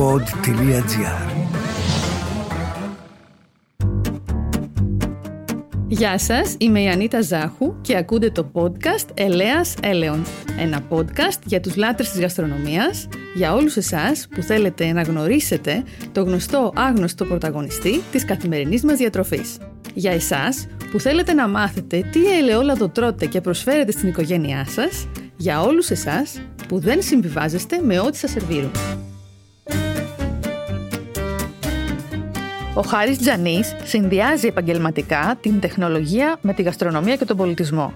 pod.gr Γεια σας, είμαι η Ανίτα Ζάχου και ακούτε το podcast Ελέας Έλεον. Ένα podcast για τους λάτρες της γαστρονομίας, για όλους εσάς που θέλετε να γνωρίσετε το γνωστό άγνωστο πρωταγωνιστή της καθημερινής μας διατροφής. Για εσάς που θέλετε να μάθετε τι ελαιόλαδο τρώτε και προσφέρετε στην οικογένειά σας, για όλους εσάς που δεν συμβιβάζεστε με ό,τι σας σερβίρουν. Ο Χάρης Τζανής συνδυάζει επαγγελματικά την τεχνολογία με τη γαστρονομία και τον πολιτισμό.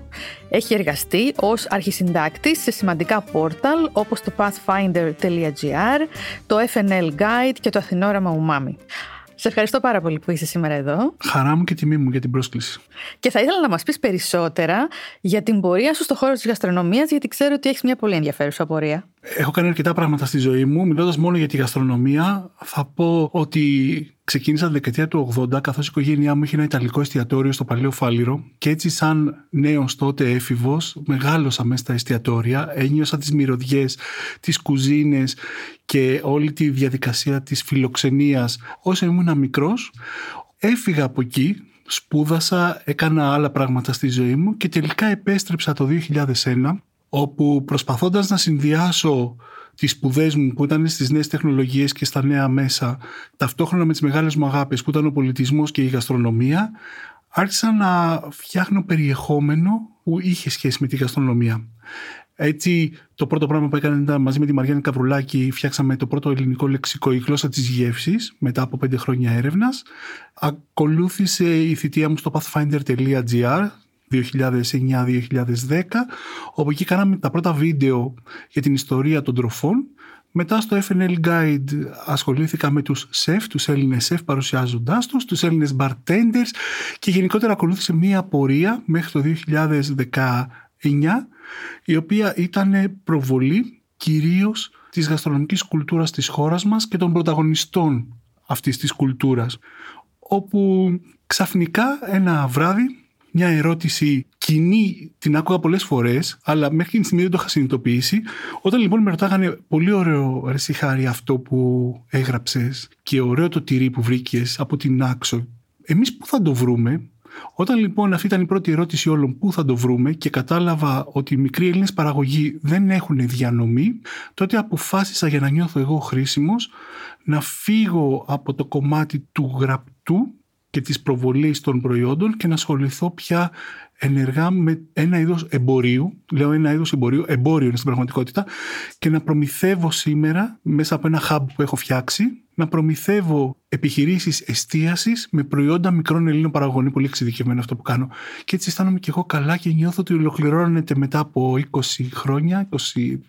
Έχει εργαστεί ως αρχισυντάκτης σε σημαντικά πόρταλ όπως το pathfinder.gr, το FNL Guide και το Αθηνόραμα Umami. Σε ευχαριστώ πάρα πολύ που είσαι σήμερα εδώ. Χαρά μου και τιμή μου για την πρόσκληση. Και θα ήθελα να μας πεις περισσότερα για την πορεία σου στο χώρο της γαστρονομίας, γιατί ξέρω ότι έχεις μια πολύ ενδιαφέρουσα πορεία. Έχω κάνει αρκετά πράγματα στη ζωή μου. Μιλώντας μόνο για τη γαστρονομία, θα πω ότι ξεκίνησα τη δεκαετία του 80, καθώς η οικογένειά μου είχε ένα ιταλικό εστιατόριο στο Παλαιό Φάληρο. Και έτσι, σαν νέος τότε έφηβος, μεγάλωσα μέσα στα εστιατόρια. Ένιωσα τις μυρωδιές, τις κουζίνες και όλη τη διαδικασία της φιλοξενίας όσο ήμουν μικρός. Έφυγα από εκεί, σπούδασα, έκανα άλλα πράγματα στη ζωή μου και τελικά επέστρεψα το 2001 όπου προσπαθώντας να συνδυάσω τις σπουδές μου που ήταν στις νέες τεχνολογίες και στα νέα μέσα ταυτόχρονα με τις μεγάλες μου αγάπες που ήταν ο πολιτισμός και η γαστρονομία άρχισα να φτιάχνω περιεχόμενο που είχε σχέση με τη γαστρονομία. Έτσι, το πρώτο πράγμα που έκανα ήταν μαζί με τη Μαριάννη Καβρουλάκη φτιάξαμε το πρώτο ελληνικό λεξικό «Η γλώσσα της γεύσης» μετά από πέντε χρόνια έρευνας. Ακολούθησε η θητεία μου στο pathfinder.gr 2009-2010 όπου εκεί κάναμε τα πρώτα βίντεο για την ιστορία των τροφών. Μετά στο FNL Guide ασχολήθηκα με τους σεφ, τους Έλληνες σεφ παρουσιάζοντάς τους, τους Έλληνες bartenders και γενικότερα ακολούθησε μία πορεία μέχρι το 2019 η οποία ήταν προβολή κυρίως της γαστρονομικής κουλτούρας της χώρας μας και των πρωταγωνιστών αυτής της κουλτούρας όπου ξαφνικά ένα βράδυ μια ερώτηση κοινή, την άκουγα πολλές φορές, αλλά μέχρι την στιγμή δεν το είχα συνειδητοποιήσει. Όταν λοιπόν με ρωτάγανε, Πολύ ωραίο ρε Χάρη αυτό που έγραψες και ωραίο το τυρί που βρήκες από την άξο. Εμείς πού θα το βρούμε, όταν λοιπόν αυτή ήταν η πρώτη ερώτηση όλων πού θα το βρούμε; και κατάλαβα ότι οι μικροί Έλληνες παραγωγοί δεν έχουν διανομή, τότε αποφάσισα για να νιώθω εγώ χρήσιμος να φύγω από το κομμάτι του γραπτού και της προβολής των προϊόντων και να ασχοληθώ πια ενεργά με ένα είδος εμπορίου, λέω ένα είδος εμπορίου, εμπόριο είναι στην πραγματικότητα και να προμηθεύω σήμερα μέσα από ένα hub που έχω φτιάξει να προμηθεύω επιχειρήσεις εστίασης με προϊόντα μικρών Ελλήνων παραγωγών. πολύ εξειδικευμένο αυτό που κάνω. Και έτσι αισθάνομαι και εγώ καλά και νιώθω ότι ολοκληρώνεται μετά από 20 χρόνια,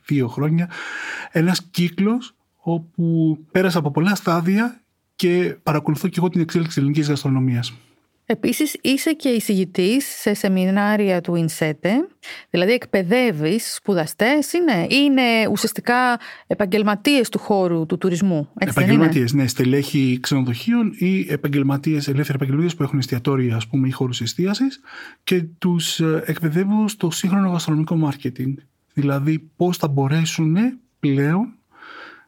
22 χρόνια, ένας κύκλος όπου πέρασα από πολλά στάδια και παρακολουθώ και εγώ την εξέλιξη της ελληνικής γαστρονομίας. Επίσης είσαι και εισηγητής σε σεμινάρια του ΙΝΣΕΤΕ, δηλαδή εκπαιδεύεις σπουδαστές, είναι, είναι ουσιαστικά επαγγελματίες του χώρου του τουρισμού. Έτσι επαγγελματίες, ναι, στελέχη ξενοδοχείων ή επαγγελματίες, ελεύθεροι επαγγελματίες που έχουν εστιατόρια ας πούμε, ή χώρους εστίασης και τους ε, εκπαιδεύω στο σύγχρονο γαστρονομικό μάρκετινγκ. Δηλαδή πώς θα μπορέσουν πλέον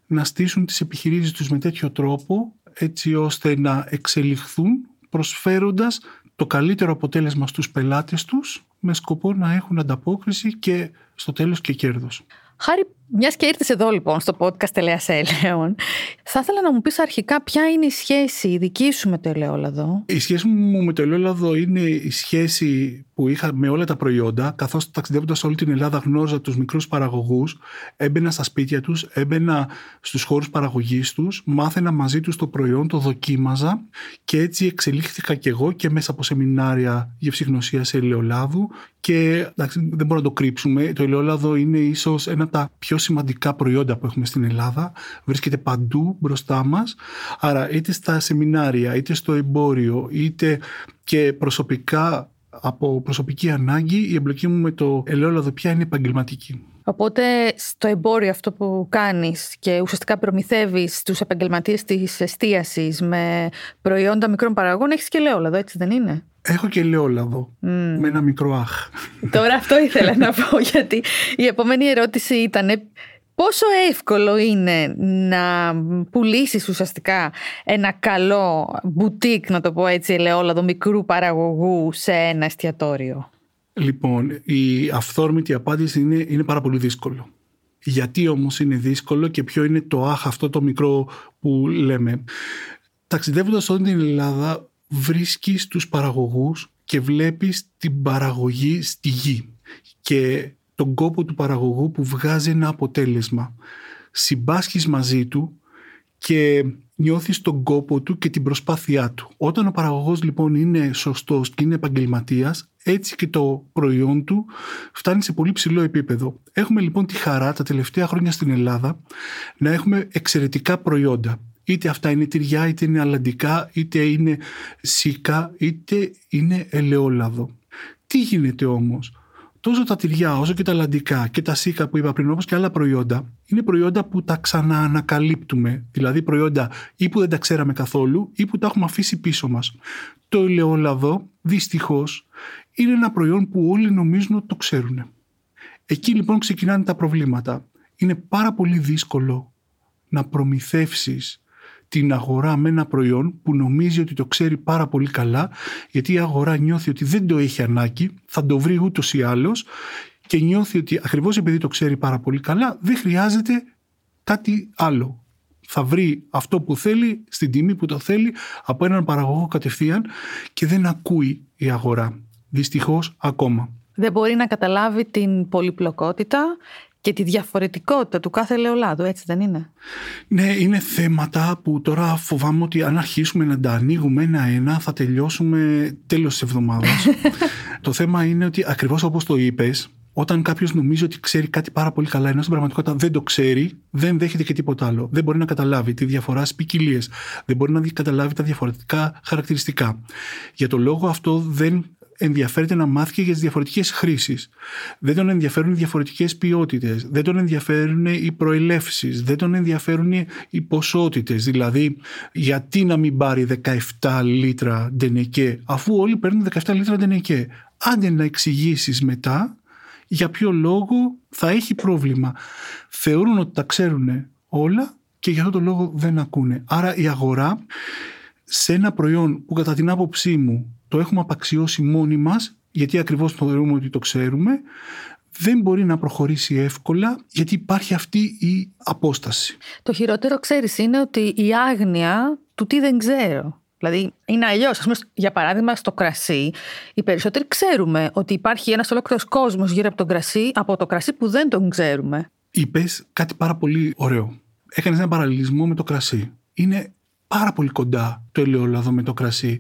να στήσουν τις επιχειρήσεις τους με τέτοιο τρόπο έτσι ώστε να εξελιχθούν προσφέροντας το καλύτερο αποτέλεσμα στους πελάτες τους με σκοπό να έχουν ανταπόκριση και στο τέλος και κέρδος. Χάρη, μιας και ήρθες εδώ λοιπόν στο podcast Ελέα Έλεον, θα ήθελα να μου πεις αρχικά ποια είναι η σχέση η δική σου με το ελαιόλαδο. Η σχέση μου με το ελαιόλαδο είναι η σχέση που είχα με όλα τα προϊόντα, καθώς ταξιδεύοντας όλη την Ελλάδα γνώριζα τους μικρούς παραγωγούς, έμπαινα στα σπίτια τους, έμπαινα στους χώρους παραγωγής τους, μάθαινα μαζί τους το προϊόν, το δοκίμαζα και έτσι εξελίχθηκα κι εγώ και μέσα από σεμινάρια γευσηγνωσίας ελαιολάδου και εντάξει, δεν μπορούμε να το κρύψουμε. Το ελαιόλαδο είναι ίσως ένα από τα πιο σημαντικά προϊόντα που έχουμε στην Ελλάδα. Βρίσκεται παντού μπροστά μας. Άρα, είτε στα σεμινάρια, είτε στο εμπόριο, είτε και προσωπικά από προσωπική ανάγκη, η εμπλοκή μου με το ελαιόλαδο πια είναι επαγγελματική. Οπότε στο εμπόριο αυτό που κάνεις και ουσιαστικά προμηθεύεις τους επαγγελματίες της εστίασης με προϊόντα μικρών παραγών έχεις και ελαιόλαδο, έτσι δεν είναι; Έχω και ελαιόλαδο με ένα μικρό αχ. Τώρα αυτό ήθελα να πω γιατί η επόμενη ερώτηση ήταν Πόσο εύκολο είναι να πουλήσεις ουσιαστικά ένα καλό μπουτίκ, να το πω έτσι, ελαιόλαδο μικρού παραγωγού σε ένα εστιατόριο; Λοιπόν, η αυθόρμητη απάντηση είναι, είναι πάρα πολύ δύσκολο. Γιατί όμως είναι δύσκολο και ποιο είναι το άχ αυτό το μικρό που λέμε. Ταξιδεύοντας όλη την Ελλάδα βρίσκεις τους παραγωγούς και βλέπεις την παραγωγή στη γη και τον κόπο του παραγωγού που βγάζει ένα αποτέλεσμα. Συμπάσχεις μαζί του και νιώθεις τον κόπο του και την προσπάθειά του. Όταν ο παραγωγός λοιπόν είναι σωστός και είναι επαγγελματίας, έτσι και το προϊόν του φτάνει σε πολύ ψηλό επίπεδο. Έχουμε λοιπόν τη χαρά τα τελευταία χρόνια στην Ελλάδα να έχουμε εξαιρετικά προϊόντα. Είτε αυτά είναι τυριά, είτε είναι αλαντικά, είτε είναι σίκα, είτε είναι ελαιόλαδο. Τι γίνεται όμως, τόσο τα τυριά όσο και τα λαντικά και τα σίκα που είπα πριν όπως και άλλα προϊόντα είναι προϊόντα που τα ξαναανακαλύπτουμε. Δηλαδή προϊόντα ή που δεν τα ξέραμε καθόλου ή που τα έχουμε αφήσει πίσω μας. Το ελαιόλαδο δυστυχώς είναι ένα προϊόν που όλοι νομίζουν ότι το ξέρουν εκεί λοιπόν ξεκινάνε τα προβλήματα. Είναι πάρα πολύ δύσκολο να προμηθεύσεις την αγορά με ένα προϊόν που νομίζει ότι το ξέρει πάρα πολύ καλά γιατί η αγορά νιώθει ότι δεν το έχει ανάγκη, θα το βρει ούτως ή άλλως και νιώθει ότι ακριβώς επειδή το ξέρει πάρα πολύ καλά δεν χρειάζεται κάτι άλλο. Θα βρει αυτό που θέλει στην τιμή που το θέλει από έναν παραγωγό κατευθείαν και δεν ακούει η αγορά. Δυστυχώς ακόμα. Δεν μπορεί να καταλάβει την πολυπλοκότητα και τη διαφορετικότητα του κάθε ελαιολάδου, έτσι δεν είναι; Ναι, είναι θέματα που τώρα φοβάμαι ότι αν αρχίσουμε να τα ανοίγουμε ένα-ένα θα τελειώσουμε τέλος της εβδομάδας. το θέμα είναι ότι ακριβώς όπως το είπες, όταν κάποιος νομίζει ότι ξέρει κάτι πάρα πολύ καλά, ενώ στην πραγματικότητα δεν το ξέρει, δεν δέχεται και τίποτα άλλο. Δεν μπορεί να καταλάβει τη διαφορά στις ποικιλίες. Δεν μπορεί να καταλάβει τα διαφορετικά χαρακτηριστικά. Για το λόγο αυτό δεν ενδιαφέρεται να μάθει και για τις διαφορετικές χρήσεις. Δεν τον ενδιαφέρουν οι διαφορετικές ποιότητες. Δεν τον ενδιαφέρουν οι προελεύσεις. Δεν τον ενδιαφέρουν οι ποσότητες. Δηλαδή, γιατί να μην πάρει 17 λίτρα ντενεκέ, αφού όλοι παίρνουν 17 λίτρα ντενεκέ. Άντε να εξηγήσεις μετά για ποιο λόγο θα έχει πρόβλημα. Θεωρούν ότι τα ξέρουν όλα και για αυτό το λόγο δεν ακούνε. Άρα η αγορά σε ένα προϊόν που κατά την άποψή μου το έχουμε απαξιώσει μόνοι μας, γιατί ακριβώς θεωρούμε ότι το ξέρουμε, δεν μπορεί να προχωρήσει εύκολα γιατί υπάρχει αυτή η απόσταση. Το χειρότερο ξέρεις είναι ότι η άγνοια του τι δεν ξέρω. Δηλαδή είναι αλλιώς. Α πούμε, για παράδειγμα, στο κρασί, οι περισσότεροι ξέρουμε ότι υπάρχει ένας ολόκληρος κόσμος γύρω από, τον κρασί, από το κρασί που δεν τον ξέρουμε. Είπες κάτι πάρα πολύ ωραίο. Έκανες ένα παραλληλισμό με το κρασί. Είναι πάρα πολύ κοντά το ελαιόλαδο με το κρασί.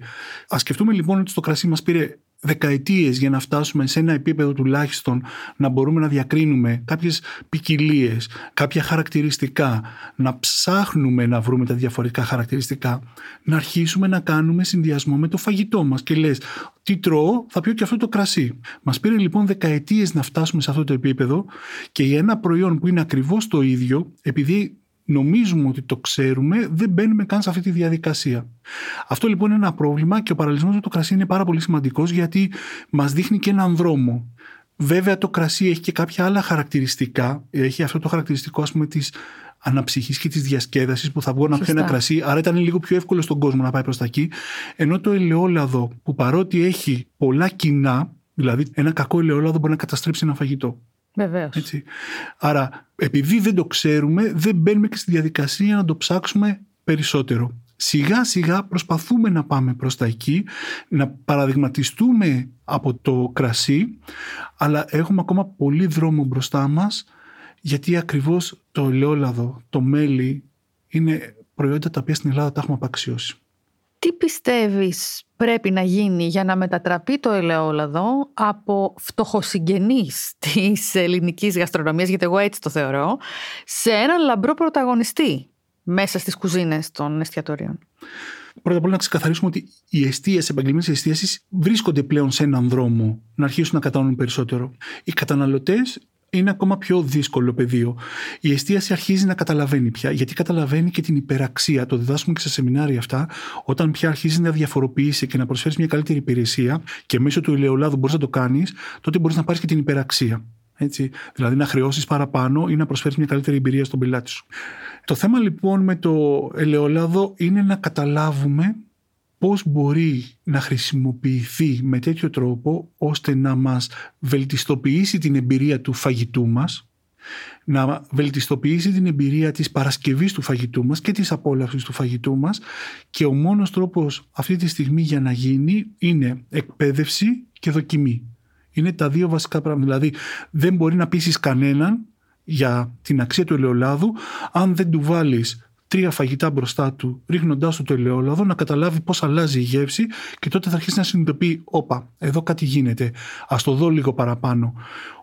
Α σκεφτούμε λοιπόν ότι στο κρασί μας πήρε δεκαετίες για να φτάσουμε σε ένα επίπεδο τουλάχιστον να μπορούμε να διακρίνουμε κάποιες ποικιλίες, κάποια χαρακτηριστικά, να ψάχνουμε να βρούμε τα διαφορετικά χαρακτηριστικά, να αρχίσουμε να κάνουμε συνδυασμό με το φαγητό μας και λες, τι τρώω, θα πιω και αυτό το κρασί. Μας πήρε λοιπόν δεκαετίες να φτάσουμε σε αυτό το επίπεδο και για ένα προϊόν που είναι ακριβώς το ίδιο, επειδή νομίζουμε ότι το ξέρουμε, δεν μπαίνουμε καν σε αυτή τη διαδικασία. Αυτό λοιπόν είναι ένα πρόβλημα και ο παραλυσμός με το κρασί είναι πάρα πολύ σημαντικός γιατί μας δείχνει και έναν δρόμο. Βέβαια το κρασί έχει και κάποια άλλα χαρακτηριστικά. Έχει αυτό το χαρακτηριστικό ας πούμε της αναψυχής και της διασκέδασης που θα βγω να πιω ένα κρασί. Άρα ήταν λίγο πιο εύκολο στον κόσμο να πάει προς τα εκεί. Ενώ το ελαιόλαδο, που παρότι έχει πολλά κοινά, δηλαδή ένα κακό ελαιόλαδο μπορεί να καταστρέψει ένα φαγητό. Βεβαίως. Άρα, επειδή δεν το ξέρουμε, δεν μπαίνουμε και στη διαδικασία να το ψάξουμε περισσότερο. Σιγά σιγά προσπαθούμε να πάμε προς τα εκεί, να παραδειγματιστούμε από το κρασί, αλλά έχουμε ακόμα πολύ δρόμο μπροστά μας, γιατί ακριβώς το ελαιόλαδο, το μέλι, είναι προϊόντα τα οποία στην Ελλάδα τα έχουμε απαξιώσει. Τι πιστεύεις πρέπει να γίνει για να μετατραπεί το ελαιόλαδο από φτωχοσυγγενής της ελληνικής γαστρονομίας, γιατί εγώ έτσι το θεωρώ, σε έναν λαμπρό πρωταγωνιστή μέσα στις κουζίνες των εστιατορίων; Πρώτα απ' όλα να ξεκαθαρίσουμε ότι οι εστίαση, επαγγελματίε εστίαση βρίσκονται πλέον σε έναν δρόμο να αρχίσουν να κατανοούν περισσότερο. Οι καταναλωτές είναι ακόμα πιο δύσκολο πεδίο. Η εστίαση αρχίζει να καταλαβαίνει πια, γιατί καταλαβαίνει και την υπεραξία. Το διδάσκουμε και σε σεμινάρια αυτά. Όταν πια αρχίζει να διαφοροποιήσει και να προσφέρεις μια καλύτερη υπηρεσία και μέσω του ελαιολάδου μπορείς να το κάνεις, τότε μπορείς να πάρεις και την υπεραξία. Έτσι. Δηλαδή να χρεώσεις παραπάνω ή να προσφέρεις μια καλύτερη εμπειρία στον πελάτη σου. Το θέμα λοιπόν με το ελαιόλαδο είναι να καταλάβουμε πώς μπορεί να χρησιμοποιηθεί με τέτοιο τρόπο ώστε να μας βελτιστοποιήσει την εμπειρία του φαγητού μας, να βελτιστοποιήσει την εμπειρία της παρασκευής του φαγητού μας και της απόλαυσης του φαγητού μας και ο μόνος τρόπος αυτή τη στιγμή για να γίνει είναι εκπαίδευση και δοκιμή. Είναι τα δύο βασικά πράγματα. Δηλαδή δεν μπορεί να πείσει κανέναν για την αξία του ελαιολάδου αν δεν του βάλεις τρία φαγητά μπροστά του, ρίχνοντάς του το ελαιόλαδο, να καταλάβει πώς αλλάζει η γεύση και τότε θα αρχίσει να συνειδητοποιεί: Όπα, εδώ κάτι γίνεται. Α το δω λίγο παραπάνω.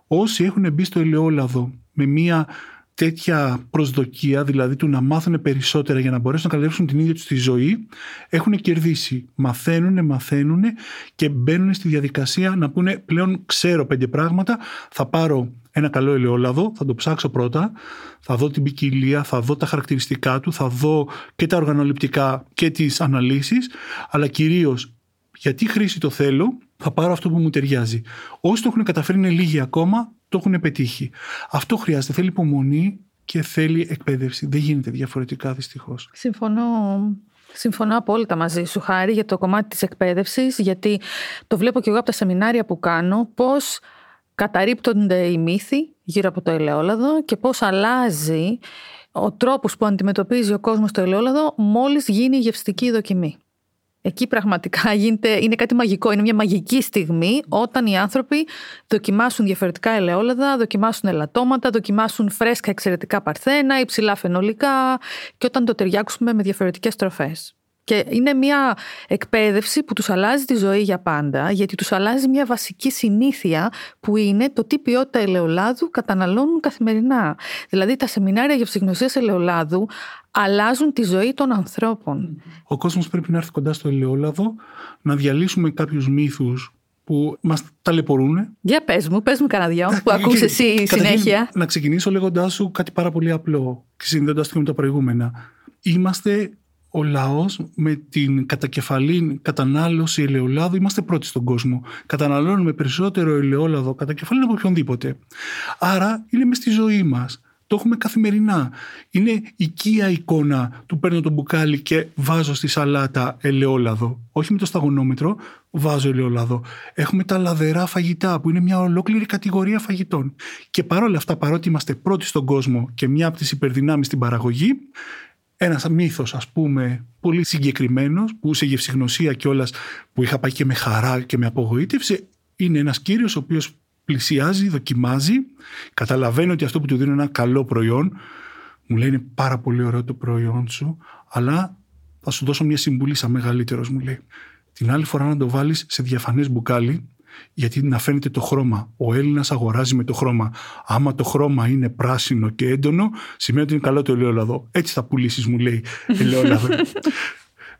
Όσοι έχουν μπει στο ελαιόλαδο με μία τέτοια προσδοκία, δηλαδή του να μάθουν περισσότερα για να μπορέσουν να καλύψουν την ίδια τους τη ζωή, έχουν κερδίσει. Μαθαίνουν, μαθαίνουν και μπαίνουν στη διαδικασία να πούνε πλέον ξέρω πέντε πράγματα, θα πάρω ένα καλό ελαιόλαδο, θα το ψάξω πρώτα, θα δω την ποικιλία, θα δω τα χαρακτηριστικά του, θα δω και τα οργανοληπτικά και τις αναλύσεις, αλλά κυρίως γιατί χρήση το θέλω, θα πάρω αυτό που μου ταιριάζει. Όσοι το έχουν καταφέρει είναι λίγοι ακόμα, το έχουν πετύχει. Αυτό χρειάζεται. Θέλει υπομονή και θέλει εκπαίδευση. Δεν γίνεται διαφορετικά δυστυχώς. Συμφωνώ. Συμφωνώ απόλυτα μαζί σου, Χάρη, για το κομμάτι της εκπαίδευσης, γιατί το βλέπω και εγώ από τα σεμινάρια που κάνω, πώς καταρρύπτονται οι μύθοι γύρω από το ελαιόλαδο και πώς αλλάζει ο τρόπος που αντιμετωπίζει ο κόσμος το ελαιόλαδο μόλις γίνει η γευστική δοκιμή. Εκεί πραγματικά γίνεται, είναι κάτι μαγικό, είναι μια μαγική στιγμή όταν οι άνθρωποι δοκιμάσουν διαφορετικά ελαιόλαδα, δοκιμάσουν ελαττώματα, δοκιμάσουν φρέσκα εξαιρετικά παρθένα, υψηλά φαινολικά και όταν το ταιριάξουμε με διαφορετικές τροφές. Και είναι μια εκπαίδευση που τους αλλάζει τη ζωή για πάντα, γιατί τους αλλάζει μια βασική συνήθεια που είναι το τι ποιότητα ελαιολάδου καταναλώνουν καθημερινά. Δηλαδή τα σεμινάρια γευσηγνωσίας ελαιολάδου αλλάζουν τη ζωή των ανθρώπων. Ο κόσμος πρέπει να έρθει κοντά στο ελαιόλαδο, να διαλύσουμε κάποιους μύθους που μας ταλαιπωρούν. Για πες μου, πες μου κανένα δυο που ακούς εσύ συνέχεια. Να ξεκινήσω λέγοντάς σου κάτι πάρα πολύ απλό και συνδέοντας το με τα προηγούμενα. Είμαστε ο λαός με την κατακεφαλή κατανάλωση ελαιολάδου είμαστε πρώτοι στον κόσμο. Καταναλώνουμε περισσότερο ελαιόλαδο κατακεφαλή από οποιονδήποτε. Άρα είναι μες στη ζωή μας. Το έχουμε καθημερινά. Είναι οικία εικόνα του παίρνω το μπουκάλι και βάζω στη σαλάτα ελαιόλαδο. Όχι με το σταγονόμετρο, βάζω ελαιόλαδο. Έχουμε τα λαδερά φαγητά που είναι μια ολόκληρη κατηγορία φαγητών. Και παρόλα αυτά, παρότι είμαστε πρώτοι στον κόσμο και μια από τις υπερδυνάμεις στην παραγωγή, ένας μύθος ας πούμε πολύ συγκεκριμένος που σε γευσηγνωσία κιόλας που είχα πάει και με χαρά και με απογοήτευση είναι ένας κύριος ο οποίος πλησιάζει, δοκιμάζει. Καταλαβαίνει ότι αυτό που του δίνω είναι ένα καλό προϊόν. Μου λέει είναι πάρα πολύ ωραίο το προϊόν σου αλλά θα σου δώσω μια συμβουλή σαν μεγαλύτερος μου λέει. Την άλλη φορά να το βάλεις σε διαφανές μπουκάλι γιατί να φαίνεται το χρώμα. Ο Έλληνας αγοράζει με το χρώμα. Άμα το χρώμα είναι πράσινο και έντονο, σημαίνει ότι είναι καλό το ελαιόλαδο. Έτσι θα πουλήσεις, μου λέει ελαιόλαδο.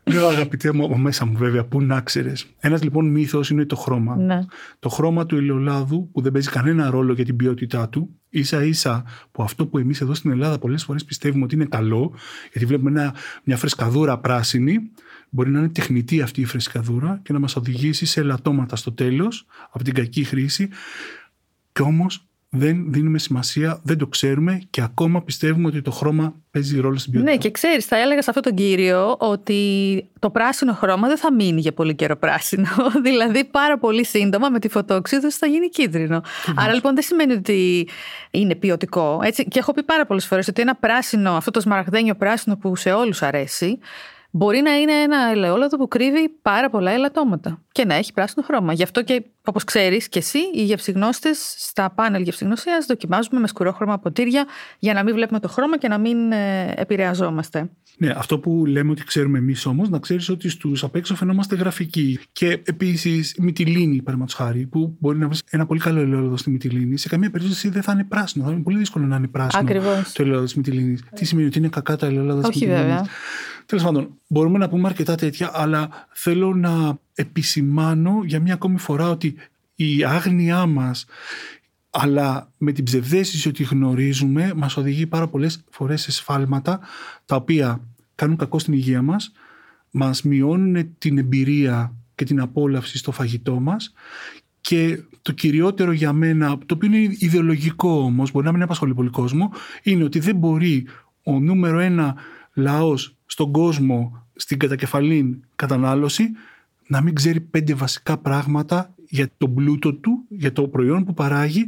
Λέω αγαπητέ μου από μέσα μου βέβαια, πού να ξέρεις. Ένας λοιπόν μύθος είναι το χρώμα. Ναι. Το χρώμα του ελαιολάδου που δεν παίζει κανένα ρόλο για την ποιότητά του, ίσα ίσα που αυτό που εμείς εδώ στην Ελλάδα πολλές φορές πιστεύουμε ότι είναι καλό, γιατί βλέπουμε μια, μια φρεσκαδούρα πράσινη, Μπορεί να είναι τεχνητή αυτή η φρεσκαδούρα και να μας οδηγήσει σε ελαττώματα στο τέλος από την κακή χρήση και όμως δεν δίνουμε σημασία, δεν το ξέρουμε και ακόμα πιστεύουμε ότι το χρώμα παίζει ρόλο στην ποιότητα. Ναι, και ξέρεις, θα έλεγα σε αυτόν τον κύριο ότι το πράσινο χρώμα δεν θα μείνει για πολύ καιρό πράσινο. δηλαδή, πάρα πολύ σύντομα με τη φωτόξυδωση θα γίνει κίτρινο. Άρα λοιπόν δεν σημαίνει ότι είναι ποιοτικό. Έτσι. Και έχω πει πάρα πολλές φορές ότι ένα πράσινο, αυτό το σμαραγδένιο πράσινο που σε όλους αρέσει, μπορεί να είναι ένα ελαιόλαδο που κρύβει πάρα πολλά ελαττώματα και να έχει πράσινο χρώμα. Γι' αυτό και, όπως ξέρεις και εσύ, οι γευσιγνώστε στα πάνελ γευσιγνωσία δοκιμάζουμε με σκουρόχρωμα ποτήρια για να μην βλέπουμε το χρώμα και να μην ε, επηρεαζόμαστε. Ναι, αυτό που λέμε ότι ξέρουμε εμείς όμως, να ξέρεις ότι στους απ' έξω φαινόμαστε γραφικοί. Και επίσης μυτιλίνη, παραδείγματος χάρη, που μπορεί να βρεις ένα πολύ καλό ελαιόλαδο στη μυτιλίνη, σε καμία περίπτωση δεν θα είναι πράσινο. Θα είναι πολύ δύσκολο να είναι πράσινο Ακριβώς. το ελαιόλαδο της μυτιλίνης. Τι σημαίνει ότι είναι κακά τα ελαιόλαδα της μυτιλίνης; Βέβαια. Τέλος πάντων, μπορούμε να πούμε αρκετά τέτοια, αλλά θέλω να επισημάνω για μια ακόμη φορά ότι η άγνοιά μας αλλά με την ψευδέστηση ότι γνωρίζουμε μας οδηγεί πάρα πολλές φορές σε σφάλματα τα οποία κάνουν κακό στην υγεία μας, μας μειώνουν την εμπειρία και την απόλαυση στο φαγητό μας Και το κυριότερο για μένα, το οποίο είναι ιδεολογικό όμως, μπορεί να μην απασχολεί πολύ κόσμο, είναι ότι δεν μπορεί ο νούμερο ένα λαός στον κόσμο, στην κατακεφαλήν κατανάλωση, να μην ξέρει πέντε βασικά πράγματα για τον πλούτο του, για το προϊόν που παράγει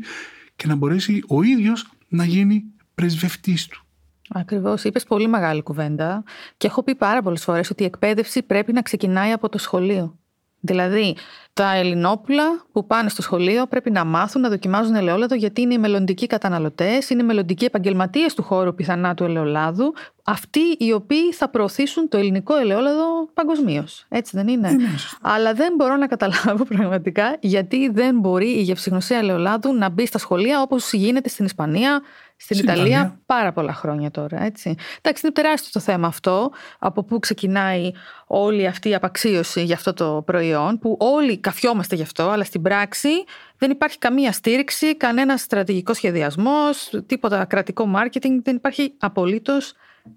και να μπορέσει ο ίδιος να γίνει πρεσβευτής του. Ακριβώς. Είπες πολύ μεγάλη κουβέντα και έχω πει πάρα πολλές φορές ότι η εκπαίδευση πρέπει να ξεκινάει από το σχολείο. Δηλαδή, τα Ελληνόπουλα που πάνε στο σχολείο πρέπει να μάθουν να δοκιμάζουν ελαιόλαδο γιατί είναι οι μελλοντικοί καταναλωτές, είναι οι μελλοντικοί επαγγελματίες του χώρου πιθανά του ελαιολάδου, αυτοί οι οποίοι θα προωθήσουν το ελληνικό ελαιόλαδο παγκοσμίως. Έτσι δεν είναι; είναι. Αλλά δεν μπορώ να καταλάβω πραγματικά γιατί δεν μπορεί η γευσηγνωσία ελαιολάδου να μπει στα σχολεία όπως γίνεται στην Ισπανία, στην Ιταλία πάρα πολλά χρόνια τώρα. Έτσι. Εντάξει, είναι τεράστιο το θέμα αυτό. Από πού ξεκινάει όλη αυτή η απαξίωση για αυτό το προϊόν, που όλοι καφιόμαστε γι' αυτό, αλλά στην πράξη δεν υπάρχει καμία στήριξη, κανένας στρατηγικός σχεδιασμός, τίποτα κρατικό μάρκετινγκ, δεν υπάρχει απολύτως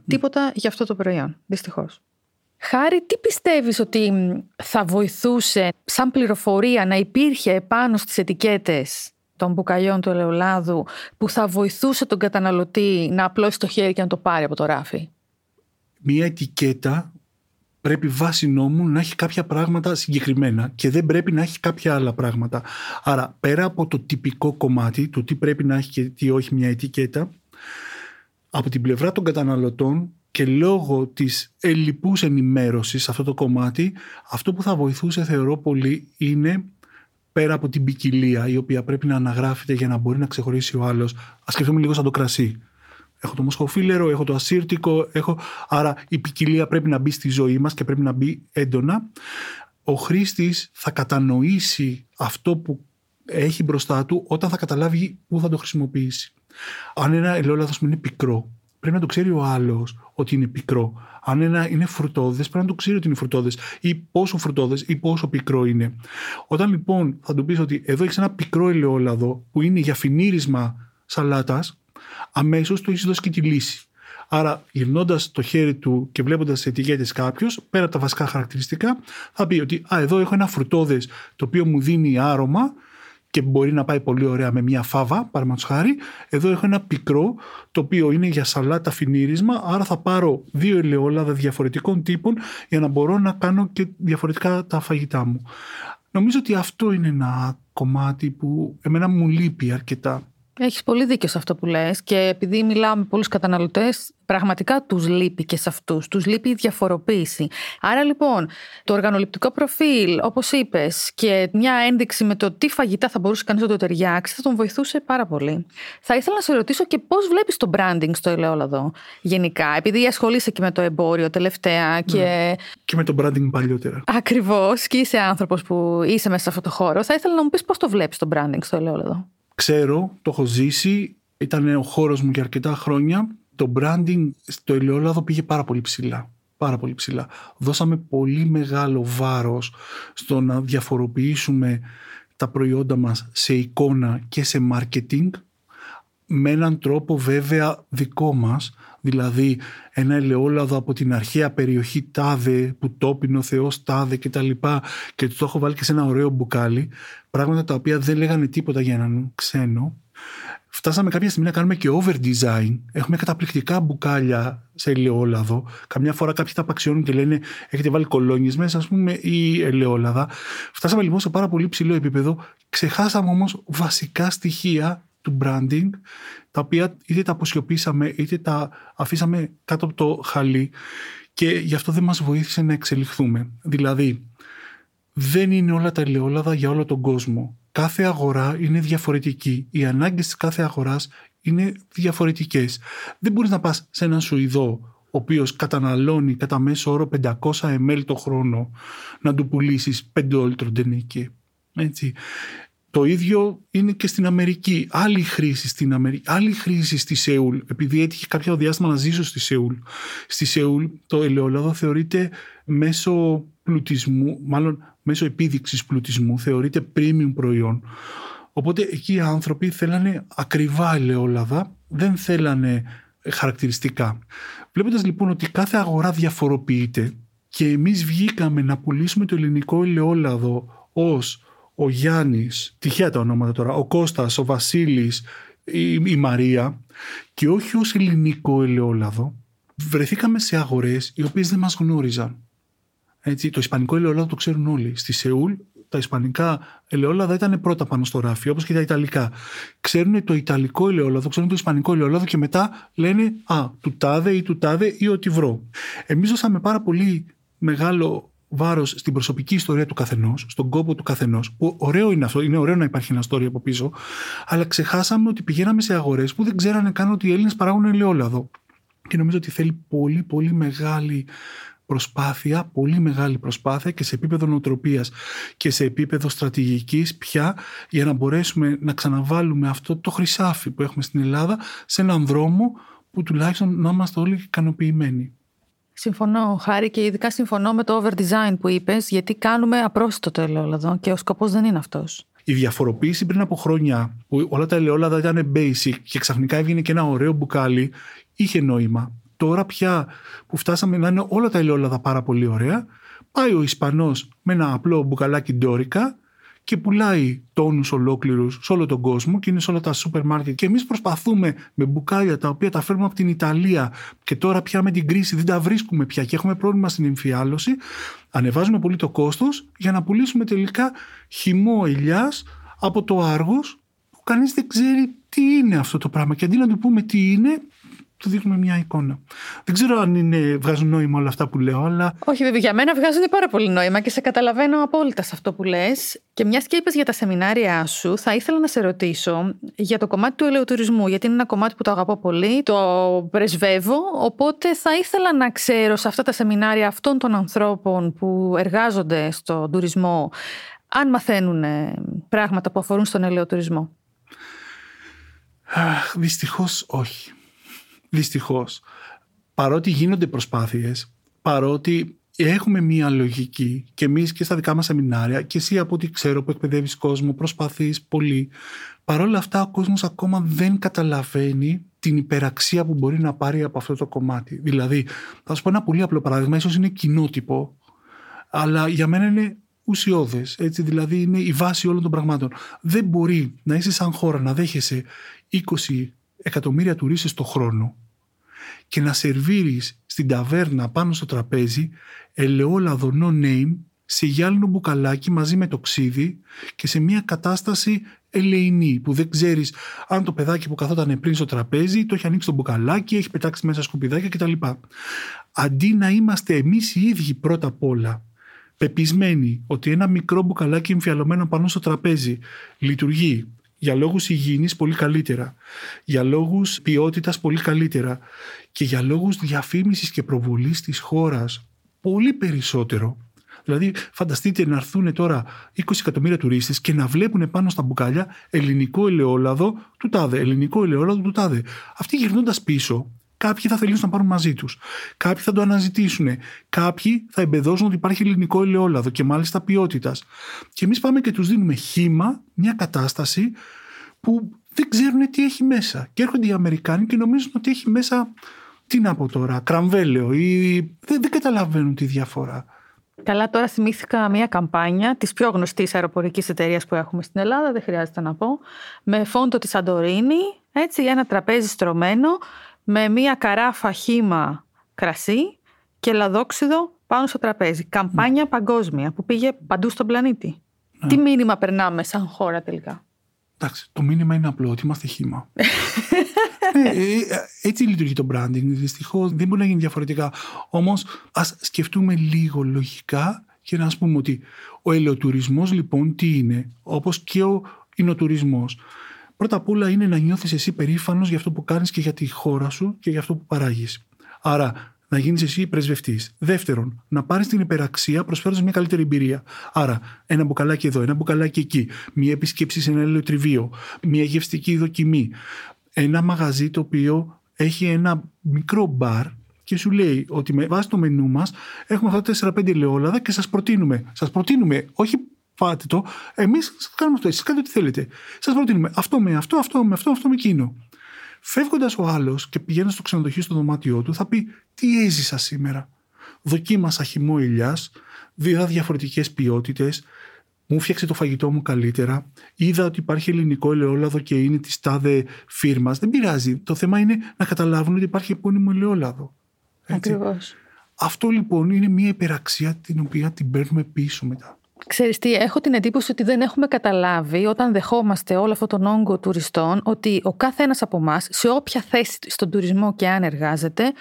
τίποτα για αυτό το προϊόν. Δυστυχώς. Χάρη, τι πιστεύεις ότι θα βοηθούσε σαν πληροφορία να υπήρχε επάνω στις ετικέτες των μπουκαλιών του ελαιολάδου που θα βοηθούσε τον καταναλωτή να απλώσει το χέρι και να το πάρει από το ράφι; Μία ετικέτα πρέπει βάσει νόμου να έχει κάποια πράγματα συγκεκριμένα και δεν πρέπει να έχει κάποια άλλα πράγματα. Άρα πέρα από το τυπικό κομμάτι, του τι πρέπει να έχει και τι όχι μια ετικέτα, από την πλευρά των καταναλωτών και λόγω της ελλειπούς ενημέρωσης σε αυτό το κομμάτι, αυτό που θα βοηθούσε θεωρώ πολύ είναι πέρα από την ποικιλία η οποία πρέπει να αναγράφεται για να μπορεί να ξεχωρίσει ο άλλος. Α σκεφτούμε λίγο σαν το κρασί. Έχω το μοσχοφίλερο, έχω το ασύρτικο, έχω... άρα η ποικιλία πρέπει να μπει στη ζωή μας και πρέπει να μπει έντονα. Ο χρήστης θα κατανοήσει αυτό που έχει μπροστά του όταν θα καταλάβει πού θα το χρησιμοποιήσει. Αν ένα ελαιόλαδος είναι πικρό, πρέπει να το ξέρει ο άλλος ότι είναι πικρό. Αν ένα είναι φρουτόδες, πρέπει να το ξέρει ότι είναι φρουτόδες ή πόσο φρουτόδες ή πόσο πικρό είναι. Όταν λοιπόν θα του πεις ότι εδώ έχεις ένα πικρό ελαιόλαδο που είναι για φινίρισμα σαλάτας, αμέσως του έχεις δώσει και τη λύση. Άρα, γυρνώντας το χέρι του και βλέποντας τι ετικέτε κάποιος, πέρα από τα βασικά χαρακτηριστικά, θα πει ότι Α, εδώ έχω ένα φρουτόδες το οποίο μου δίνει άρωμα και μπορεί να πάει πολύ ωραία με μια φάβα, παραδείγματο χάρη. Εδώ έχω ένα πικρό, το οποίο είναι για σαλάτα φινίρισμα, άρα θα πάρω δύο ελαιόλαδα διαφορετικών τύπων για να μπορώ να κάνω και διαφορετικά τα φαγητά μου. Νομίζω ότι αυτό είναι ένα κομμάτι που εμένα μου λείπει αρκετά. Έχεις πολύ δίκιο σε αυτό που λες και επειδή μιλάω με πολλούς καταναλωτές πραγματικά τους λείπει και σε αυτούς, τους λείπει η διαφοροποίηση. Άρα λοιπόν το οργανοληπτικό προφίλ όπως είπες και μια ένδειξη με το τι φαγητά θα μπορούσε κανείς να το ταιριάξει θα τον βοηθούσε πάρα πολύ. Θα ήθελα να σε ρωτήσω και πώς βλέπεις το branding στο ελαιόλαδο γενικά επειδή ασχολείσαι και με το εμπόριο τελευταία ναι. και... Και με το branding παλιότερα. Ακριβώς και είσαι άνθρωπος που είσαι μέσα σε αυτό το χώρο. Θα ήθελα να μου πεις πώς το βλέπεις το branding στο ελαιόλαδο ξέρω, το έχω ζήσει, ήταν ο χώρος μου για αρκετά χρόνια. Το branding στο ελαιόλαδο πήγε πάρα πολύ ψηλά. Πάρα πολύ ψηλά. Δώσαμε πολύ μεγάλο βάρος στο να διαφοροποιήσουμε τα προϊόντα μας σε εικόνα και σε marketing με έναν τρόπο βέβαια δικό μας δηλαδή ένα ελαιόλαδο από την αρχαία περιοχή τάδε που τόπινε ο Θεός τάδε και τα λοιπά και το έχω βάλει και σε ένα ωραίο μπουκάλι πράγματα τα οποία δεν λέγανε τίποτα για έναν ξένο Φτάσαμε κάποια στιγμή να κάνουμε και over design. Έχουμε καταπληκτικά μπουκάλια σε ελαιόλαδο. Καμιά φορά κάποιοι τα απαξιώνουν και λένε έχετε βάλει κολόνιες μέσα, ας πούμε, ή ελαιόλαδα. Φτάσαμε λοιπόν σε πάρα πολύ ψηλό επίπεδο. Ξεχάσαμε όμως βασικά στοιχεία του branding, τα οποία είτε τα αποσιωπήσαμε είτε τα αφήσαμε κάτω από το χαλί και γι' αυτό δεν μας βοήθησε να εξελιχθούμε. Δηλαδή, δεν είναι όλα τα ελαιόλαδα για όλο τον κόσμο. Κάθε αγορά είναι διαφορετική. Οι ανάγκες της κάθε αγοράς είναι διαφορετικές. Δεν μπορείς να πας σε έναν Σουηδό ο οποίος καταναλώνει κατά μέσο όρο 500 ml το χρόνο να του πουλήσεις 5 ολτροντενίκε. Έτσι. Το ίδιο είναι και στην Αμερική. Άλλη χρήση στην Αμερική, άλλη χρήση στη Σεούλ. Επειδή έτυχε κάποιο διάστημα να ζήσω στη Σεούλ. Στη Σεούλ το ελαιόλαδο θεωρείται μέσω πλουτισμού, μάλλον μέσω επίδειξης πλουτισμού, θεωρείται premium προϊόν. Οπότε εκεί οι άνθρωποι θέλανε ακριβά ελαιόλαδα, δεν θέλανε χαρακτηριστικά. Βλέποντας λοιπόν ότι κάθε αγορά διαφοροποιείται και εμείς βγήκαμε να πουλήσουμε το ελληνικό ελαιόλαδο ως ο Γιάννης, τυχαία τα ονόματα τώρα, ο Κώστας, ο Βασίλης, η, η Μαρία και όχι ως ελληνικό ελαιόλαδο, βρεθήκαμε σε αγορές οι οποίες δεν μας γνώριζαν. Έτσι, το ισπανικό ελαιόλαδο το ξέρουν όλοι. Στη Σεούλ τα ισπανικά ελαιόλαδα ήταν πρώτα πάνω στο ράφι, όπως και τα ιταλικά. Ξέρουν το ιταλικό ελαιόλαδο, ξέρουν το ισπανικό ελαιόλαδο και μετά λένε Α, του τάδε ή του τάδε ή ότι βρω. Εμείς δώσαμε πάρα πολύ μεγάλο βάρος στην προσωπική ιστορία του καθενός, στον κόπο του καθενός, που ωραίο είναι αυτό, είναι ωραίο να υπάρχει ένα story από πίσω, αλλά ξεχάσαμε ότι πηγαίναμε σε αγορές που δεν ξέρανε καν ότι οι Έλληνες παράγουν ελαιόλαδο. Και νομίζω ότι θέλει πολύ, πολύ μεγάλη προσπάθεια, πολύ μεγάλη προσπάθεια και σε επίπεδο νοοτροπίας και σε επίπεδο στρατηγικής πια για να μπορέσουμε να ξαναβάλουμε αυτό το χρυσάφι που έχουμε στην Ελλάδα σε έναν δρόμο που τουλάχιστον να είμαστε όλοι ικανοποιημένοι. Συμφωνώ, Χάρη, και ειδικά συμφωνώ με το over design που είπες, γιατί κάνουμε απρόσιτο το ελαιόλαδο και ο σκοπός δεν είναι αυτός. Η διαφοροποίηση πριν από χρόνια που όλα τα ελαιόλαδα ήταν basic και ξαφνικά έβγαινε και ένα ωραίο μπουκάλι, είχε νόημα. Τώρα πια που φτάσαμε να είναι όλα τα ελαιόλαδα πάρα πολύ ωραία, πάει ο Ισπανός με ένα απλό μπουκαλάκι ντόρικα και πουλάει τόνους ολόκληρους σε όλο τον κόσμο και είναι σε όλα τα σούπερ μάρκετ. Και εμείς προσπαθούμε με μπουκάλια τα οποία τα φέρνουμε από την Ιταλία και τώρα πια με την κρίση δεν τα βρίσκουμε πια και έχουμε πρόβλημα στην εμφιάλωση ανεβάζουμε πολύ το κόστος για να πουλήσουμε τελικά χυμό ελιάς από το Άργος που κανείς δεν ξέρει τι είναι αυτό το πράγμα. Και αντί να του πούμε τι είναι του δείχνουμε μια εικόνα. Δεν ξέρω αν είναι, βγάζουν νόημα όλα αυτά που λέω, αλλά. Όχι, βέβαια, για μένα βγάζουν πάρα πολύ νόημα και σε καταλαβαίνω απόλυτα σε αυτό που λες. Και μιας και είπες για τα σεμινάρια σου, θα ήθελα να σε ρωτήσω για το κομμάτι του ελαιοτουρισμού, γιατί είναι ένα κομμάτι που το αγαπώ πολύ, το πρεσβεύω. Οπότε θα ήθελα να ξέρω σε αυτά τα σεμινάρια αυτών των ανθρώπων που εργάζονται στον τουρισμό, αν μαθαίνουν πράγματα που αφορούν στον ελαιοτουρισμό. Δυστυχώς όχι. Δυστυχώς. Παρότι γίνονται προσπάθειες, παρότι έχουμε μία λογική και εμείς και στα δικά μας σεμινάρια και εσύ από ό,τι ξέρω που εκπαιδεύεις κόσμο, προσπαθείς πολύ. Παρόλα αυτά ο κόσμος ακόμα δεν καταλαβαίνει την υπεραξία που μπορεί να πάρει από αυτό το κομμάτι. Δηλαδή, θα σου πω ένα πολύ απλό παράδειγμα, ίσως είναι κοινότυπο, αλλά για μένα είναι ουσιώδες. Έτσι, δηλαδή είναι η βάση όλων των πραγμάτων. Δεν μπορεί να είσαι σαν χώρα να δέχεσαι 20 εκατομμύρια τουρίστες το χρόνο και να σερβίρεις στην ταβέρνα πάνω στο τραπέζι ελαιόλαδο no name σε γυάλινο μπουκαλάκι μαζί με το ξύδι και σε μια κατάσταση ελεηνή που δεν ξέρεις αν το παιδάκι που καθόταν πριν στο τραπέζι το έχει ανοίξει το μπουκαλάκι, έχει πετάξει μέσα σκουπιδάκια κτλ. Αντί να είμαστε εμείς οι ίδιοι πρώτα απ' όλα πεπισμένοι ότι ένα μικρό μπουκαλάκι εμφιαλωμένο πάνω στο τραπέζι λειτουργεί για λόγους υγιεινής πολύ καλύτερα, για λόγους ποιότητας πολύ καλύτερα και για λόγους διαφήμισης και προβολής της χώρας πολύ περισσότερο. Δηλαδή φανταστείτε να έρθουν τώρα 20 εκατομμύρια τουρίστες και να βλέπουν πάνω στα μπουκάλια ελληνικό ελαιόλαδο του τάδε, ελληνικό ελαιόλαδο του τάδε. Αυτοί γυρνώντας πίσω Κάποιοι θα θελήσουν να πάρουν μαζί τους. Κάποιοι θα το αναζητήσουν. Κάποιοι θα εμπεδώσουν ότι υπάρχει ελληνικό ελαιόλαδο και μάλιστα ποιότητας. Και εμείς πάμε και τους δίνουμε χήμα, μια κατάσταση που δεν ξέρουν τι έχει μέσα. Και έρχονται οι Αμερικάνοι και νομίζουν ότι έχει μέσα. Τι να πω τώρα, κραμβέλαιο ή. Δεν, δεν καταλαβαίνουν τη διαφορά. Καλά, τώρα θυμήθηκα μια καμπάνια της πιο γνωστής αεροπορικής εταιρείας που έχουμε στην Ελλάδα, δεν χρειάζεται να πω, με φόντο της Σαντορίνη, έτσι, ένα τραπέζι στρωμένο με μία καράφα χύμα κρασί και λαδόξιδο πάνω στο τραπέζι. Καμπάνια παγκόσμια που πήγε παντού στον πλανήτη. Ναι. Τι μήνυμα περνάμε σαν χώρα τελικά; Εντάξει, το μήνυμα είναι απλό, ότι είμαστε χύμα. ε, ε, έτσι λειτουργεί το branding. Δυστυχώς δεν μπορεί να γίνει διαφορετικά. Όμως, ας σκεφτούμε λίγο λογικά και να πούμε ότι ο ελαιοτουρισμός λοιπόν τι είναι, όπως και ο εινοτουρισμό πρώτα απ' όλα είναι να νιώθεις εσύ περήφανος για αυτό που κάνεις και για τη χώρα σου και για αυτό που παράγεις. Άρα, να γίνεις εσύ πρεσβευτής. Δεύτερον, να πάρεις την υπεραξία προσφέροντας μια καλύτερη εμπειρία. Άρα, ένα μπουκαλάκι εδώ, ένα μπουκαλάκι εκεί, μια επισκέψη σε ένα ελαιοτριβείο, μια γευστική δοκιμή. Ένα μαγαζί το οποίο έχει ένα μικρό μπαρ και σου λέει ότι με βάση το μενού μας έχουμε αυτά τα 4-5 ελαιόλαδα και σας προτείνουμε. Σας προτείνουμε, όχι φάτε το. Εμείς κάνουμε αυτό. Εσείς κάνετε ό,τι θέλετε. Σας προτείνουμε αυτό με αυτό, αυτό με αυτό, αυτό με εκείνο. Φεύγοντας ο άλλος και πηγαίνοντας στο ξενοδοχείο στο δωμάτιό του, θα πει Τι έζησα σήμερα; Δοκίμασα χυμό ηλιάς, δύο διαφορετικές ποιότητες, μου φτιάξε το φαγητό μου καλύτερα, είδα ότι υπάρχει ελληνικό ελαιόλαδο και είναι της τάδε φίρμας. Δεν πειράζει. Το θέμα είναι να καταλάβουν ότι υπάρχει επώνυμο ελαιόλαδο. Ακριβώς. Αυτό λοιπόν είναι μια υπεραξία την οποία την παίρνουμε πίσω μετά. Ξέρεις τι, έχω την εντύπωση ότι δεν έχουμε καταλάβει όταν δεχόμαστε όλο αυτόν τον όγκο τουριστών ότι ο κάθε ένας από εμάς, σε όποια θέση στον τουρισμό και αν εργάζεται,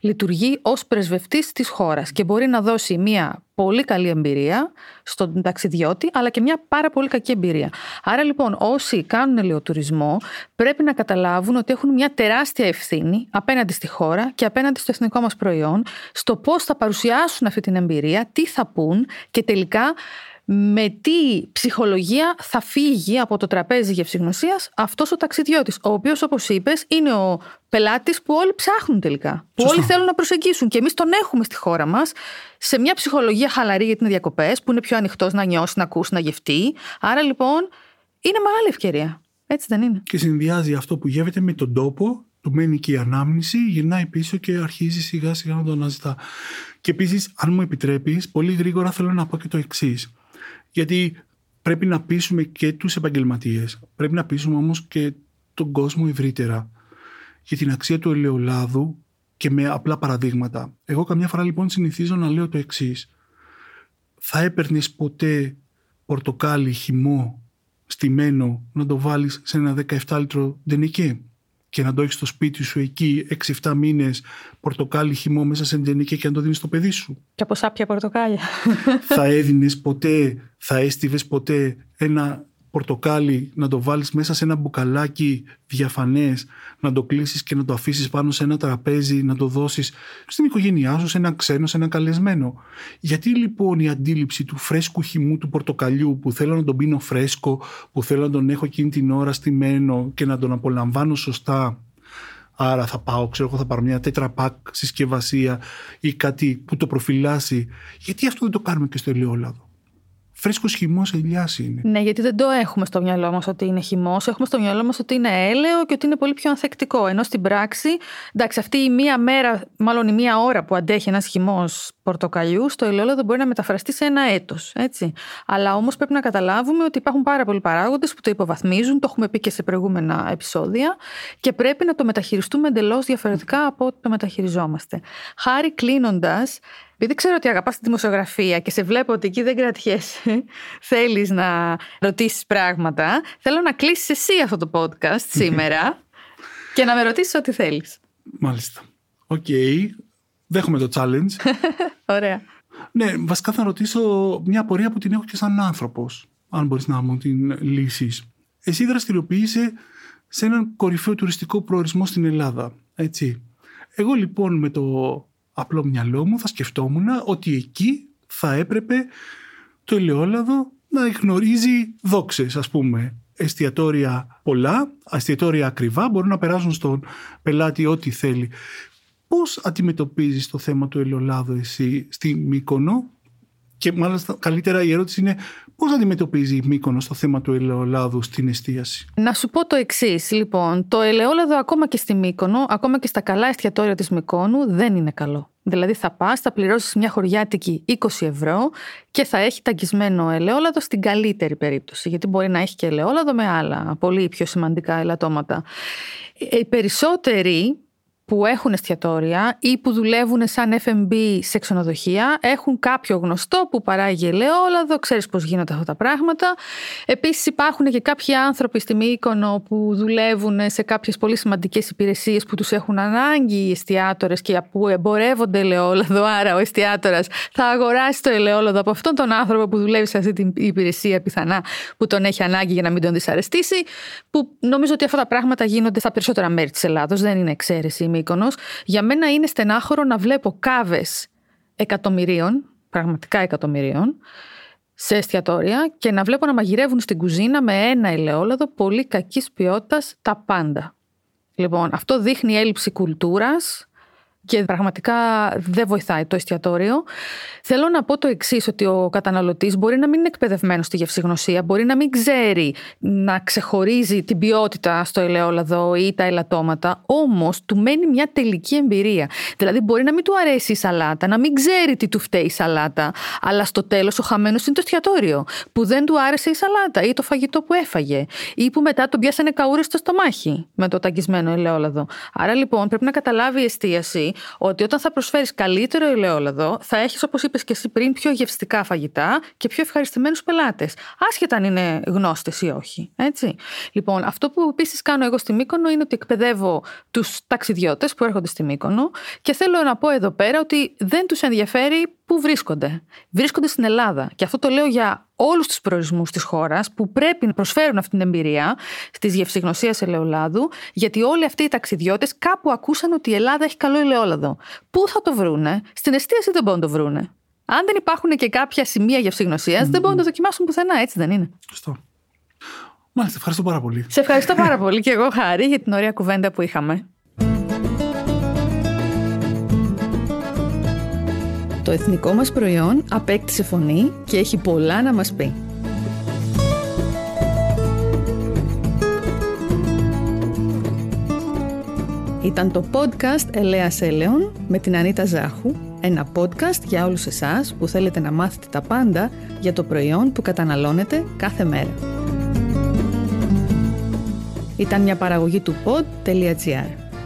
λειτουργεί ως πρεσβευτής της χώρας και μπορεί να δώσει μια πολύ καλή εμπειρία στον ταξιδιώτη, αλλά και μια πάρα πολύ κακή εμπειρία. Άρα λοιπόν, όσοι κάνουν ελαιοτουρισμό, πρέπει να καταλάβουν ότι έχουν μια τεράστια ευθύνη απέναντι στη χώρα και απέναντι στο εθνικό μας προϊόν, στο πώς θα παρουσιάσουν αυτή την εμπειρία, τι θα πούν και τελικά με τι ψυχολογία θα φύγει από το τραπέζι γευσηγνωσία αυτός ο ταξιδιώτης, ο οποίος, όπως είπες, είναι ο πελάτης που όλοι ψάχνουν τελικά. Που όλοι θέλουν να προσεγγίσουν. Και εμείς τον έχουμε στη χώρα μας σε μια ψυχολογία χαλαρή για την διακοπές, που είναι πιο ανοιχτός να νιώσει, να ακούσει, να γευτεί. Άρα λοιπόν είναι μεγάλη ευκαιρία. Έτσι δεν είναι; Και συνδυάζει αυτό που γεύεται με τον τόπο, του μένει και η ανάμνηση, γυρνάει πίσω και αρχίζει σιγά σιγά να το αναζητά. Και επίσης, αν μου επιτρέπεις, πολύ γρήγορα θέλω να πω και το εξής. Γιατί πρέπει να πείσουμε και τους επαγγελματίες, πρέπει να πείσουμε όμως και τον κόσμο ευρύτερα για την αξία του ελαιολάδου και με απλά παραδείγματα. Εγώ καμιά φορά λοιπόν συνηθίζω να λέω το εξής. Θα έπαιρνες ποτέ πορτοκάλι χυμό στημένο να το βάλεις σε ένα 17 λίτρο ντενικέ; Και να το έχεις στο σπίτι σου εκεί 6-7 μήνες πορτοκάλι χυμό μέσα σε ντενικέ και να το δίνεις στο παιδί σου. Και από σάπια πορτοκάλια. θα έδινες ποτέ, θα έστειβες ποτέ ένα πορτοκάλι να το βάλεις μέσα σε ένα μπουκαλάκι διαφανές, να το κλείσεις και να το αφήσεις πάνω σε ένα τραπέζι, να το δώσεις στην οικογένειά σου, σε ένα ξένο, σε ένα καλεσμένο. Γιατί λοιπόν η αντίληψη του φρέσκου χυμού του πορτοκαλιού που θέλω να τον πίνω φρέσκο, που θέλω να τον έχω εκείνη την ώρα στημένο και να τον απολαμβάνω σωστά Άρα θα πάω, ξέρω εγώ, θα πάρω μια τέτρα συσκευασία ή κάτι που το προφυλάσει. Γιατί αυτό δεν το κάνουμε και στο ελαιόλαδο; Φρέσκος χυμός ελιάς είναι. Ναι, γιατί δεν το έχουμε στο μυαλό μας ότι είναι χυμός. Έχουμε στο μυαλό μας ότι είναι έλαιο και ότι είναι πολύ πιο ανθεκτικό. Ενώ στην πράξη, εντάξει, αυτή η μία μέρα, μάλλον η μία ώρα που αντέχει ένας χυμός πορτοκαλιούς, στο ελαιόλαδο μπορεί να μεταφραστεί σε ένα έτος. Αλλά όμως πρέπει να καταλάβουμε ότι υπάρχουν πάρα πολλοί παράγοντες που το υποβαθμίζουν. Το έχουμε πει και σε προηγούμενα επεισόδια. Και πρέπει να το μεταχειριστούμε εντελώς διαφορετικά από ό,τι το μεταχειριζόμαστε. Χάρη κλείνοντας, επειδή ξέρω ότι αγαπάς τη δημοσιογραφία και σε βλέπω ότι εκεί δεν κρατιέσαι, θέλεις να ρωτήσεις πράγματα, θέλω να κλείσεις εσύ αυτό το podcast σήμερα και να με ρωτήσεις ό,τι θέλεις. Μάλιστα. Οκ. Okay. Δέχομαι το challenge. Ωραία. Ναι, βασικά θα ρωτήσω μια απορία που την έχω και σαν άνθρωπος, αν μπορείς να μου την λύσεις. Εσύ δραστηριοποιείσαι σε έναν κορυφαίο τουριστικό προορισμό στην Ελλάδα, έτσι. Εγώ λοιπόν με το απλό μυαλό μου θα σκεφτόμουν ότι εκεί θα έπρεπε το ελαιόλαδο να γνωρίζει δόξες ας πούμε εστιατόρια πολλά, εστιατόρια ακριβά μπορούν να περάσουν στον πελάτη ό,τι θέλει. Πώς αντιμετωπίζεις το θέμα του ελαιολάδου εσύ στη Μύκονο; Και μάλιστα καλύτερα η ερώτηση είναι πώς αντιμετωπίζει η Μύκονος το θέμα του ελαιολάδου στην εστίαση; Να σου πω το εξής. Λοιπόν, το ελαιόλαδο ακόμα και στη Μύκονο, ακόμα και στα καλά εστιατόρια της Μύκονου δεν είναι καλό. Δηλαδή θα πας, θα πληρώσεις μια χωριάτικη 20 ευρώ και θα έχει ταγκισμένο ελαιόλαδο στην καλύτερη περίπτωση. Γιατί μπορεί να έχει και ελαιόλαδο με άλλα πολύ πιο σημαντικά ελαττώματα. Ε, οι περισσότεροι που έχουν εστιατόρια ή που δουλεύουν σαν F&B σε ξενοδοχεία έχουν κάποιο γνωστό που παράγει ελαιόλαδο, ξέρεις πώς γίνονται αυτά τα πράγματα. Επίσης υπάρχουν και κάποιοι άνθρωποι στη Μύκονο που δουλεύουν σε κάποιες πολύ σημαντικές υπηρεσίες που τους έχουν ανάγκη οι εστιατόρες και που εμπορεύονται ελαιόλαδο, άρα ο εστιατόρας θα αγοράσει το ελαιόλαδο από αυτόν τον άνθρωπο που δουλεύει σε αυτή την υπηρεσία πιθανά που τον έχει ανάγκη για να μην τον δυσαρεστήσει, που νομίζω ότι αυτά τα πράγματα γίνονται στα περισσότερα μέρη της Ελλάδος, δεν είναι εξαίρεση για μένα είναι στενάχωρο να βλέπω κάβες εκατομμυρίων, πραγματικά εκατομμυρίων, σε εστιατόρια και να βλέπω να μαγειρεύουν στην κουζίνα με ένα ελαιόλαδο πολύ κακής ποιότητας τα πάντα. Λοιπόν, αυτό δείχνει έλλειψη κουλτούρας, και πραγματικά δεν βοηθάει το εστιατόριο. Θέλω να πω το εξής, ότι ο καταναλωτής μπορεί να μην είναι εκπαιδευμένος στη γευσηγνωσία, μπορεί να μην ξέρει να ξεχωρίζει την ποιότητα στο ελαιόλαδο ή τα ελαττώματα, όμως του μένει μια τελική εμπειρία. Δηλαδή, μπορεί να μην του αρέσει η σαλάτα, να μην ξέρει τι του φταίει η σαλάτα, αλλά στο τέλος ο χαμένος είναι το εστιατόριο, που δεν του άρεσε η σαλάτα ή το φαγητό που έφαγε, ή που μετά τον πιάσανε καούρες στο στομάχι με το ταγισμένο ελαιόλαδο. Άρα λοιπόν πρέπει να καταλάβει η εστίαση ότι όταν θα προσφέρεις καλύτερο ελαιόλαδο, θα έχεις, όπως είπες και εσύ πριν, πιο γευστικά φαγητά και πιο ευχαριστημένους πελάτες. Άσχετα αν είναι γνώστες ή όχι. Έτσι. Λοιπόν, αυτό που επίσης κάνω εγώ στη Μύκονο είναι ότι εκπαιδεύω τους ταξιδιώτες που έρχονται στη Μύκονο και θέλω να πω εδώ πέρα ότι δεν τους ενδιαφέρει πού βρίσκονται. Βρίσκονται στην Ελλάδα. Και αυτό το λέω για όλους τους προορισμούς της χώρας που πρέπει να προσφέρουν αυτή την εμπειρία της γευσηγνωσίας ελαιολάδου, γιατί όλοι αυτοί οι ταξιδιώτες κάπου ακούσαν ότι η Ελλάδα έχει καλό ελαιόλαδο. Πού θα το βρούνε, στην εστίαση δεν μπορούν να το βρούνε. Αν δεν υπάρχουν και κάποια σημεία γευσηγνωσίας, mm. δεν μπορούν να το δοκιμάσουν πουθενά, έτσι δεν είναι. Σωστό. Μάλιστα, ευχαριστώ πάρα πολύ. Σε ευχαριστώ πάρα πολύ και εγώ, Χάρη, για την ωραία κουβέντα που είχαμε. Το εθνικό μας προϊόν απέκτησε φωνή και έχει πολλά να μας πει. Ήταν το podcast Ελέας Έλεον με την Ανίτα Ζάχου, ένα podcast για όλους εσάς που θέλετε να μάθετε τα πάντα για το προϊόν που καταναλώνετε κάθε μέρα. Ήταν μια παραγωγή του pod.gr.